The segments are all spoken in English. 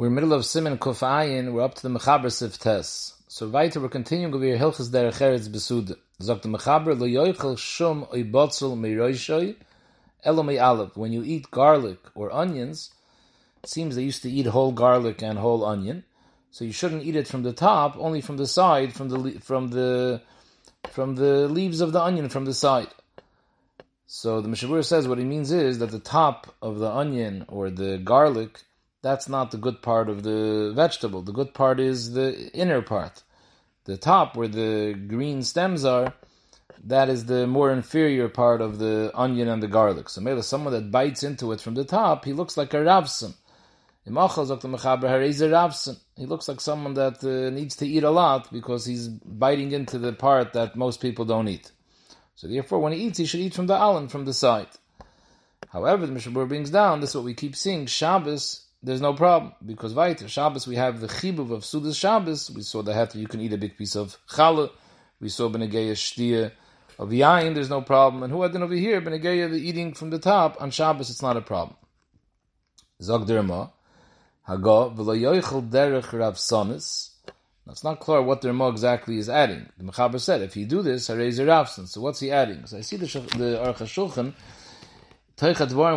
We're in the middle of Simen Kufayin, we're up to the Mechaber Siftes. So weiter, we're continuing over here, Hilchas Derech Eretz Besuda. Zog the Mechaber, Lo yoichel shum oi botzel meiroishoi, elo mei aleph. When you eat garlic or onions, it seems they used to eat whole garlic and whole onion, so you shouldn't eat it from the top, only from the side, from the, from the, from the leaves of the onion from the side. So the Mishabur says what he means is that the top of the onion or the garlic, that's not the good part of the vegetable. The good part is the inner part. The top, where the green stems are, that is the more inferior part of the onion and the garlic. So maybe someone that bites into it from the top, he looks like a ravson. He looks like someone that uh, needs to eat a lot because he's biting into the part that most people don't eat. So therefore, when he eats, he should eat from the alan, from the side. However, the Mishabur brings down, this is what we keep seeing, Shabbos, there's no problem, because weiter, Shabbos, we have the chibuv of Sudas Shabbos, we saw the heter, you can eat a big piece of challah, we saw Benegeya Shtia of Yain, there's no problem, and who had done over here, Benegeya, the eating from the top, on Shabbos, it's not a problem. Zog Derma, Hago, v'lo yoichel derech Rav Sonis, it's not clear what the Rama exactly is adding. The Mechaber said, if you do this, Harei Zerafson. So what's he adding? So I see the, the Aruch HaShulchan,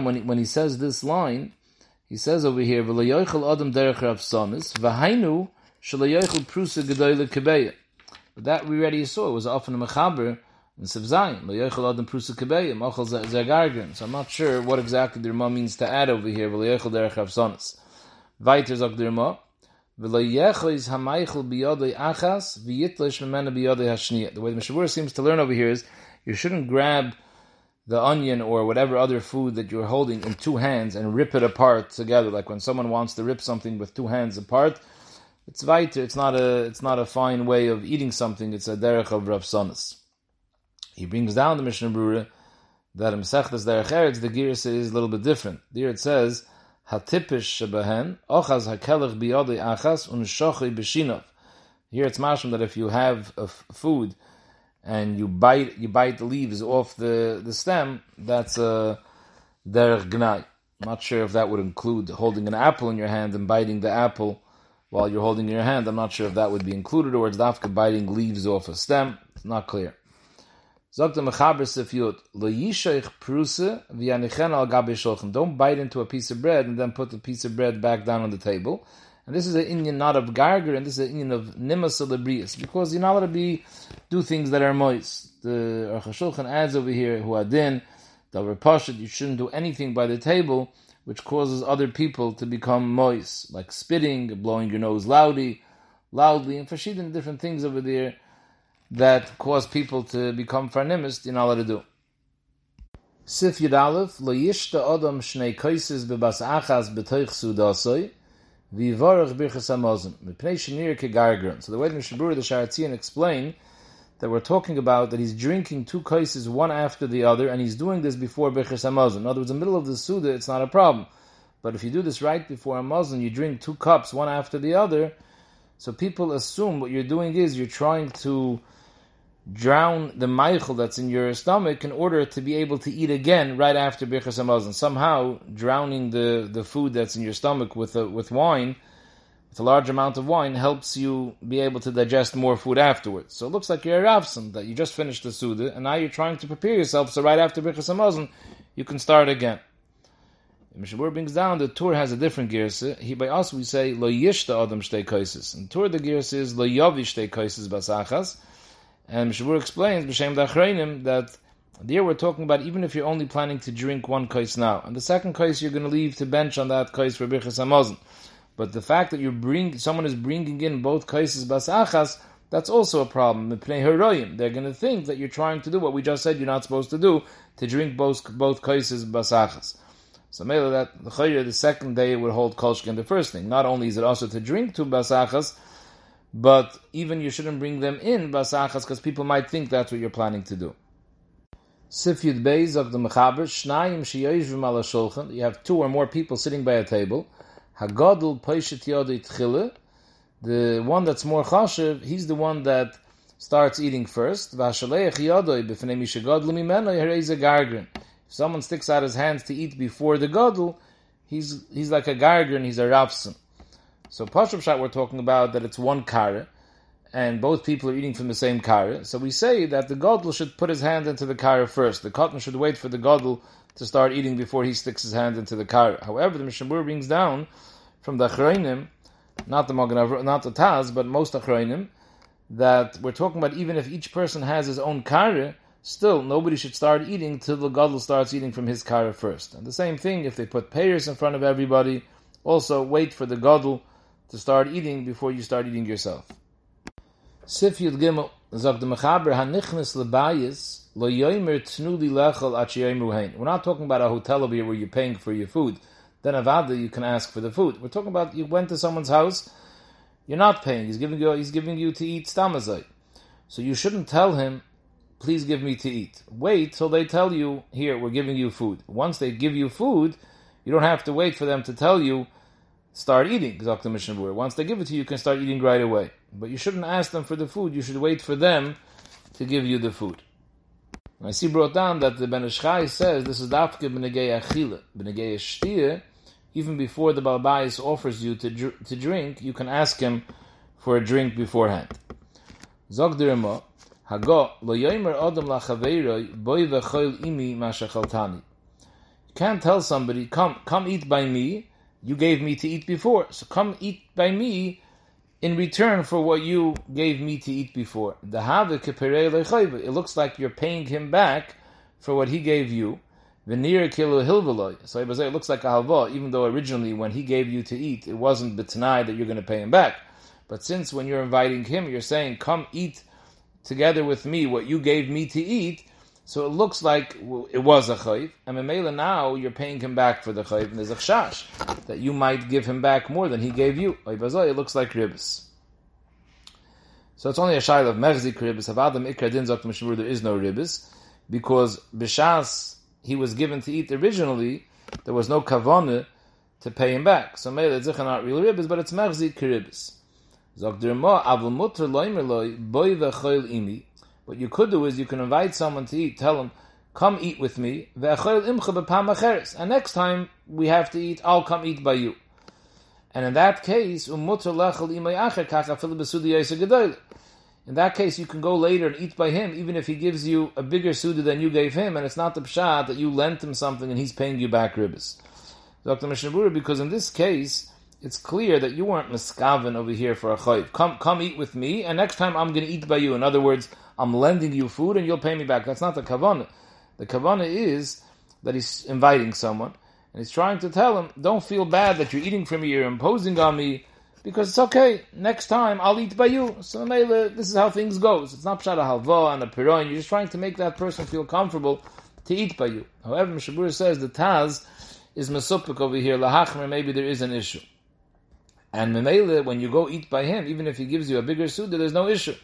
when he, when he says this line, he says over here, V'lo yoichel adam derech Rav Sonis, v'hainu shelo yoichel prusa gedoyle kebeya. But that we already saw, it was often a Mechaber, in Sev Zayin, Lo yoichel adam prusa kebeya, mochel zagargrin. So I'm not sure what exactly the Rama means to add over here, V'layoychel derech Rav Sonis. Weiter sagt der Rama, the way the Mishavur seems to learn over here is you shouldn't grab the onion or whatever other food that you're holding in two hands and rip it apart together. Like when someone wants to rip something with two hands apart, it's weiter. It's not a it's not a fine way of eating something. It's a derech of Rav Sonis. He brings down the Mishnah Berurah that Masechtas Derech Eretz the Giris is a little bit different. There it says hatipish shebehen, ochaz hakelech biyodei achas unshochi b'shinov. Here it's mashim that if you have a f- food and you bite you bite the leaves off the, the stem, that's a derech gnai. I'm not sure if that would include holding an apple in your hand and biting the apple while you're holding in your hand. I'm not sure if that would be included or it's dafka biting leaves off a stem. It's not clear. Don't bite into a piece of bread and then put the piece of bread back down on the table. And this is an Indian not of garger, and this is an Indian of nima celebrius, because you're not allowed to be, do things that are moist. The Aruch HaShulchan adds over here, who adin, the repashat, you shouldn't do anything by the table which causes other people to become moist, like spitting, blowing your nose loudly, loudly, and fashidan different things over there that cause people to become farnimis, you're not allowed to do. Sif Yud Aleph, lo yishta odom shnei koises bebas achas betoich sudasoi, v'yivorach birchas hamozim, mipnei shenir kegargron. So the way the Mishabura, the Sharatzian, explain that we're talking about that he's drinking two koises one after the other, and he's doing this before birchas hamozim. In other words, in the middle of the Suda, it's not a problem. But if you do this right before a Muslim, you drink two cups one after the other, so people assume what you're doing is you're trying to drown the meichel that's in your stomach in order to be able to eat again right after birchas hamazon. Somehow drowning the, the food that's in your stomach with a, with wine, with a large amount of wine, helps you be able to digest more food afterwards. So it looks like you're a ravson that you just finished the suda and now you're trying to prepare yourself so right after birchas hamazon you can start again. Mishabur brings down the Tur has a different girsa. He by us we say lo yishta adam shtei kaisis. And Tur the girsa is lo yavi shtei kaisis basachas. And Mishabur explains, B'Shem Dachreinim, that there we're talking about even if you're only planning to drink one kais now, and the second kais you're going to leave to bench on that kais for Birchas Hamazon. But the fact that you're bring someone is bringing in both kaises basachas, that's also a problem. They're going to think that you're trying to do what we just said you're not supposed to do, to drink both both kaises basachas. So maybe that the second day would hold kolshkin the first thing. Not only is it also to drink two basachas, but even you shouldn't bring them in basachas because people might think that's what you're planning to do. Sifyud Beis of the Mechaber, Shnayim Shiyayishvim ala Shulchan, you have two or more people sitting by a table, Hagadol Paishet Yodei Tchile, the one that's more chashiv, he's the one that starts eating first. V'hashaleich Yodei b'fnei mishagodlu mimeno yereiz gargrin. If someone sticks out his hands to eat before the gadol, he's he's like a gargrin, he's a rapson. So Pashup Shat, we're talking about that it's one kara, and both people are eating from the same kara. So we say that the gadol should put his hand into the kara first. The cotton should wait for the gadol to start eating before he sticks his hand into the kara. However, the Mishnah brings down from the Achrayim, not the Magen not the Taz, but most Achrayim, that we're talking about even if each person has his own kara, still nobody should start eating till the gadol starts eating from his kara first. And the same thing if they put payers in front of everybody, also wait for the gadol to start eating before you start eating yourself. Sif Yud Gimel, the Mechaber, Hanichnes Lebayis, Lo Tnuli Lechel We're not talking about a hotel over here where you're paying for your food. Then Avada, you can ask for the food. We're talking about you went to someone's house, you're not paying, he's giving you, he's giving you to eat stamazai. So you shouldn't tell him, please give me to eat. Wait till they tell you, here, we're giving you food. Once they give you food, you don't have to wait for them to tell you, start eating, Dr. Mishnah Once they give it to you, you can start eating right away. But you shouldn't ask them for the food, you should wait for them to give you the food. And I see brought down that the Ben Ish says this is dafke b'negei achila, b'negei shtir, even before the Balbais offers you to, dr- to drink, you can ask him for a drink beforehand. Zog dirma, hago lo yomer odom lachaveiroi boy v'choil imi mashachaltani. You can't tell somebody, come, come eat by me, you gave me to eat before. So come eat by me in return for what you gave me to eat before. It looks like you're paying him back for what he gave you. So it looks like a halva, even though originally when he gave you to eat, it wasn't betnai that you're going to pay him back. But since when you're inviting him, you're saying, come eat together with me what you gave me to eat, so it looks like it was a chayv, and Memela now you're paying him back for the chayv, and there's a chash that you might give him back more than he gave you. It looks like ribbis. So it's only a shail of merzik ribbis. Havadam ikra din zok there is no ribbis, because b'shas he was given to eat originally, there was no kavana to pay him back. So Mela it's not real ribbis, but it's merzik ribbis. Zok derma avul mutter loy boy imi. What you could do is you can invite someone to eat, tell them, come eat with me, and next time we have to eat, I'll come eat by you. And in that case, in that case, you can go later and eat by him, even if he gives you a bigger suda than you gave him, and it's not the pshat that you lent him something and he's paying you back ribbis. Dr. Mishnabura, because in this case, it's clear that you weren't miskaven over here for a chayv. Come, come eat with me, and next time I'm going to eat by you. In other words, I'm lending you food and you'll pay me back. That's not the kavanah. The kavanah is that he's inviting someone and he's trying to tell him, don't feel bad that you're eating from me, you're imposing on me, because it's okay. Next time I'll eat by you. So this is how things goes. It's not pshat halva and a piron. You're just trying to make that person feel comfortable to eat by you. However, Mishabur says the taz is mesupik over here. Lahachmer, maybe there is an issue. And Memele, when you go eat by him, even if he gives you a bigger suda, there's no issue.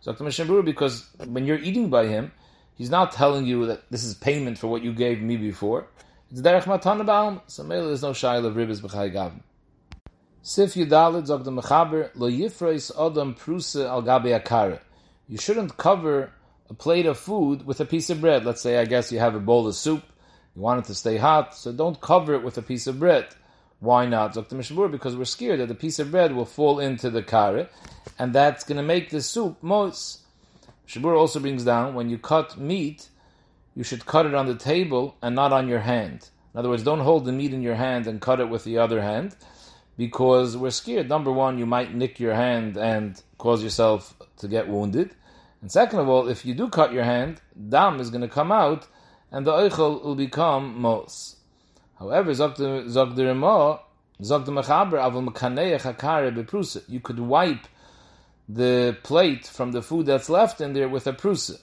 So because when you're eating by him, he's not telling you that this is payment for what you gave me before. It's derech ba'alm. So maybe there's no shayla of ribbis b'chai gavim. Sif Yudalit zog the mechaber lo yifreis adam pruse al gabe akara. You shouldn't cover a plate of food with a piece of bread. Let's say, I guess you have a bowl of soup. You want it to stay hot, so don't cover it with a piece of bread. Why not? Because we're scared that the piece of bread will fall into the kare, and that's going to make the soup moist. Shabur also brings down when you cut meat, you should cut it on the table and not on your hand. In other words, don't hold the meat in your hand and cut it with the other hand, because we're scared. Number one, you might nick your hand and cause yourself to get wounded. And second of all, if you do cut your hand, dam is going to come out, and the eichel will become mos. However, zog the zog the avol. You could wipe the plate from the food that's left in there with a prusa.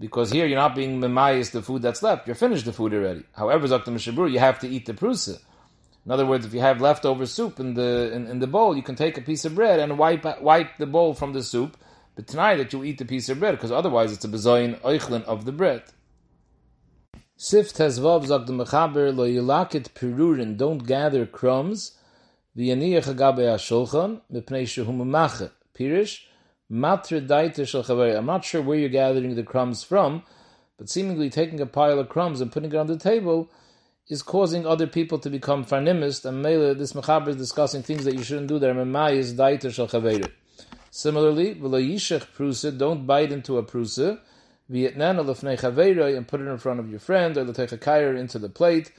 Because here you're not being memayis the food that's left. You're finished the food already. However, zog the Meshabur, you have to eat the prusa. In other words, if you have leftover soup in the in, in, the bowl, you can take a piece of bread and wipe wipe the bowl from the soup. But tonight that you eat the piece of bread, because otherwise it's a bezoin oichlin of the bread. Sif tezvav zog the mechaber lo yilakit pirurin, don't gather crumbs, v'yaniyach agabe ha-shulchan, mipnei shehu memachet. Pirish, matre daite shel chaveri. I'm not sure where you're gathering the crumbs from, but seemingly taking a pile of crumbs and putting it on the table is causing other people to become farnimist, and Mele, this Mechaber is discussing things that you shouldn't do there. is daiter shal chaveru. Similarly, v'lo yishech prusa, don't bite into a prusa, and put it in front of your friend, or take a kair into the plate,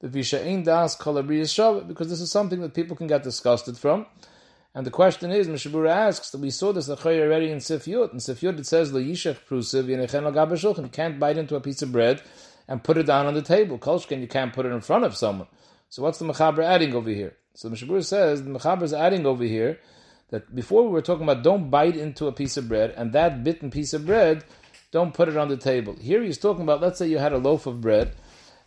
the because this is something that people can get disgusted from. And the question is, Mishabura asks, that we saw this already in Sifyot. In Sifyot it says, prusa v'yenechen al You can't bite into a piece of bread, and put it down on the table. Kolshkin, you can't put it in front of someone. So what's the Mechaber adding over here? So the Mishabur says, the Mechaber is adding over here that before we were talking about don't bite into a piece of bread, and that bitten piece of bread, don't put it on the table. Here he's talking about, let's say you had a loaf of bread,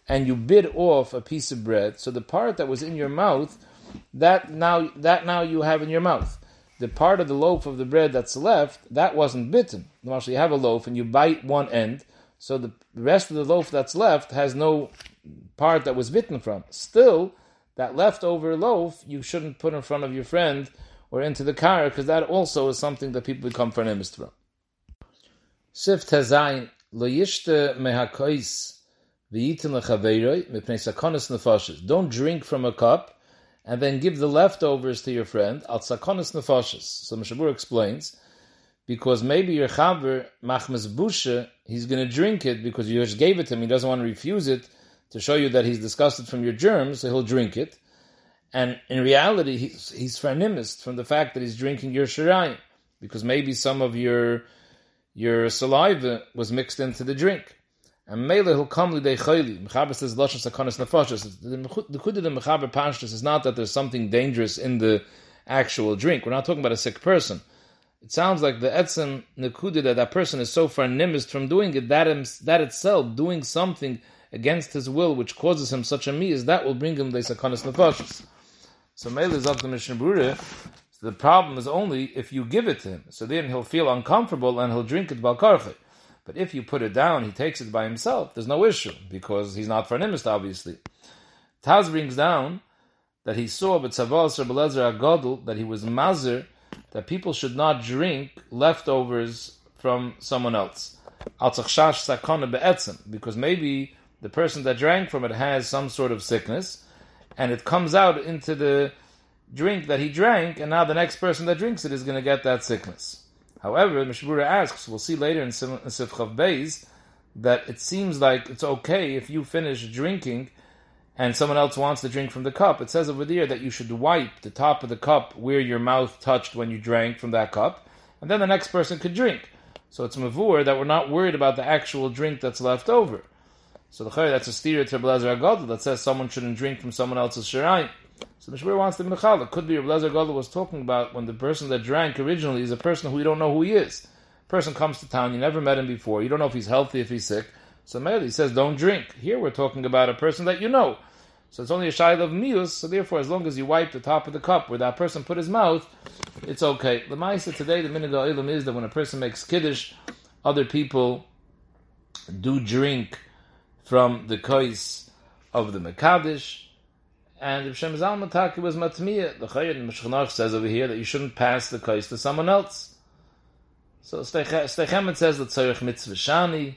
and you bit off a piece of bread, so the part that was in your mouth, that now that now you have in your mouth. The part of the loaf of the bread that's left, that wasn't bitten. Actually, you have a loaf and you bite one end, so the rest of the loaf that's left has no part that was bitten from. Still, that leftover loaf you shouldn't put in front of your friend or into the car because that also is something that people become farnimist from. Sif tezayin lo yishte mehakois v'yitin lechaveiroi mipnei sakonis nefashis. Don't drink from a cup and then give the leftovers to your friend al sakonis nefashis. So Mishabur explains because maybe your chaver machmas busha, he's going to drink it because you just gave it to him. He doesn't want to refuse it to show you that he's disgusted from your germs, so he'll drink it. And in reality, he's he's from the fact that he's drinking your shirayim because maybe some of your your saliva was mixed into the drink. And mele he'll come lidei chayli. Mechaber says lashon sakonis nefashos. The kud of the mechaber pashtus is not that there's something dangerous in the actual drink. We're not talking about a sick person it sounds like the etzem nekuda that that person is so far nimist from doing it that him, that itself doing something against his will which causes him such a is that will bring him the sakanas nefashis. So Mele is up to Mishnah. So the problem is only if you give it to him. So then he'll feel uncomfortable and he'll drink it balkarche. But if you put it down, he takes it by himself. There's no issue because he's not farnimist, obviously. Taz brings down that he saw but Tzavos Rebelezer Agadol that he was mazer that people should not drink leftovers from someone else. Because maybe the person that drank from it has some sort of sickness, and it comes out into the drink that he drank, and now the next person that drinks it is going to get that sickness. However, Mishbura asks, we'll see later in Sifchav Beis, that it seems like it's okay if you finish drinking and someone else wants to drink from the cup, it says over there that you should wipe the top of the cup where your mouth touched when you drank from that cup, and then the next person could drink. So it's mavur that we're not worried about the actual drink that's left over. So the that's a steer to Blazer that says someone shouldn't drink from someone else's shirayim. The Mishmur wants to be It could be Blazer Agadol was talking about when the person that drank originally is a person who you don't know who he is. Person comes to town, you never met him before, you don't know if he's healthy, if he's sick. So Meli says, don't drink. Here we're talking about a person that you know. So it's only a shail of mius. So therefore, as long as you wipe the top of the cup where that person put his mouth, it's okay. The ma'isa today, the minhag ilam is that when a person makes kiddush, other people do drink from the kois of the mekadish. And if Shem Zalmataki was matmiya, the Chayyid Meshchanach says over here that you shouldn't pass the kois to someone else. So Steichemet says that Tzorich Mitzvah Shani.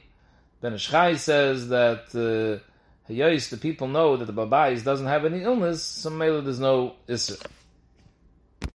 Ben Ish Chai says that. Uh, the people know that the babais doesn't have any illness, so maybe there's no issue.